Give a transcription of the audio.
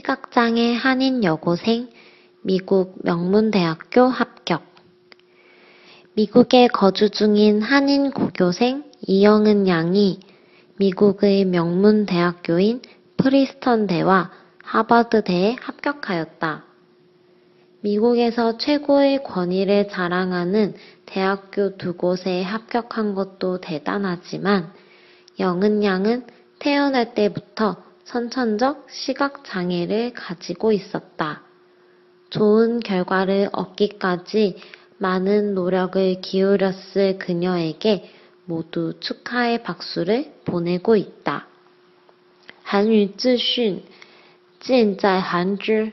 시각장애 한인 여고생, 미국 명문대학교 합격. 미국에 거주 중인 한인 고교생 이영은 양이 미국의 명문 대학교인 프리스턴대와 하버드대에 합격하였다. 미국에서 최고의 권위를 자랑하는 대학교 두 곳에 합격한 것도 대단하지만 영은 양은 태어날 때부터 선천적 시각장애를 가지고 있었다. 좋은 결과를 얻기까지 많은 노력을 기울였을 그녀에게 모두 축하의 박수를 보내고 있다. 韩语自训，尽在韩之。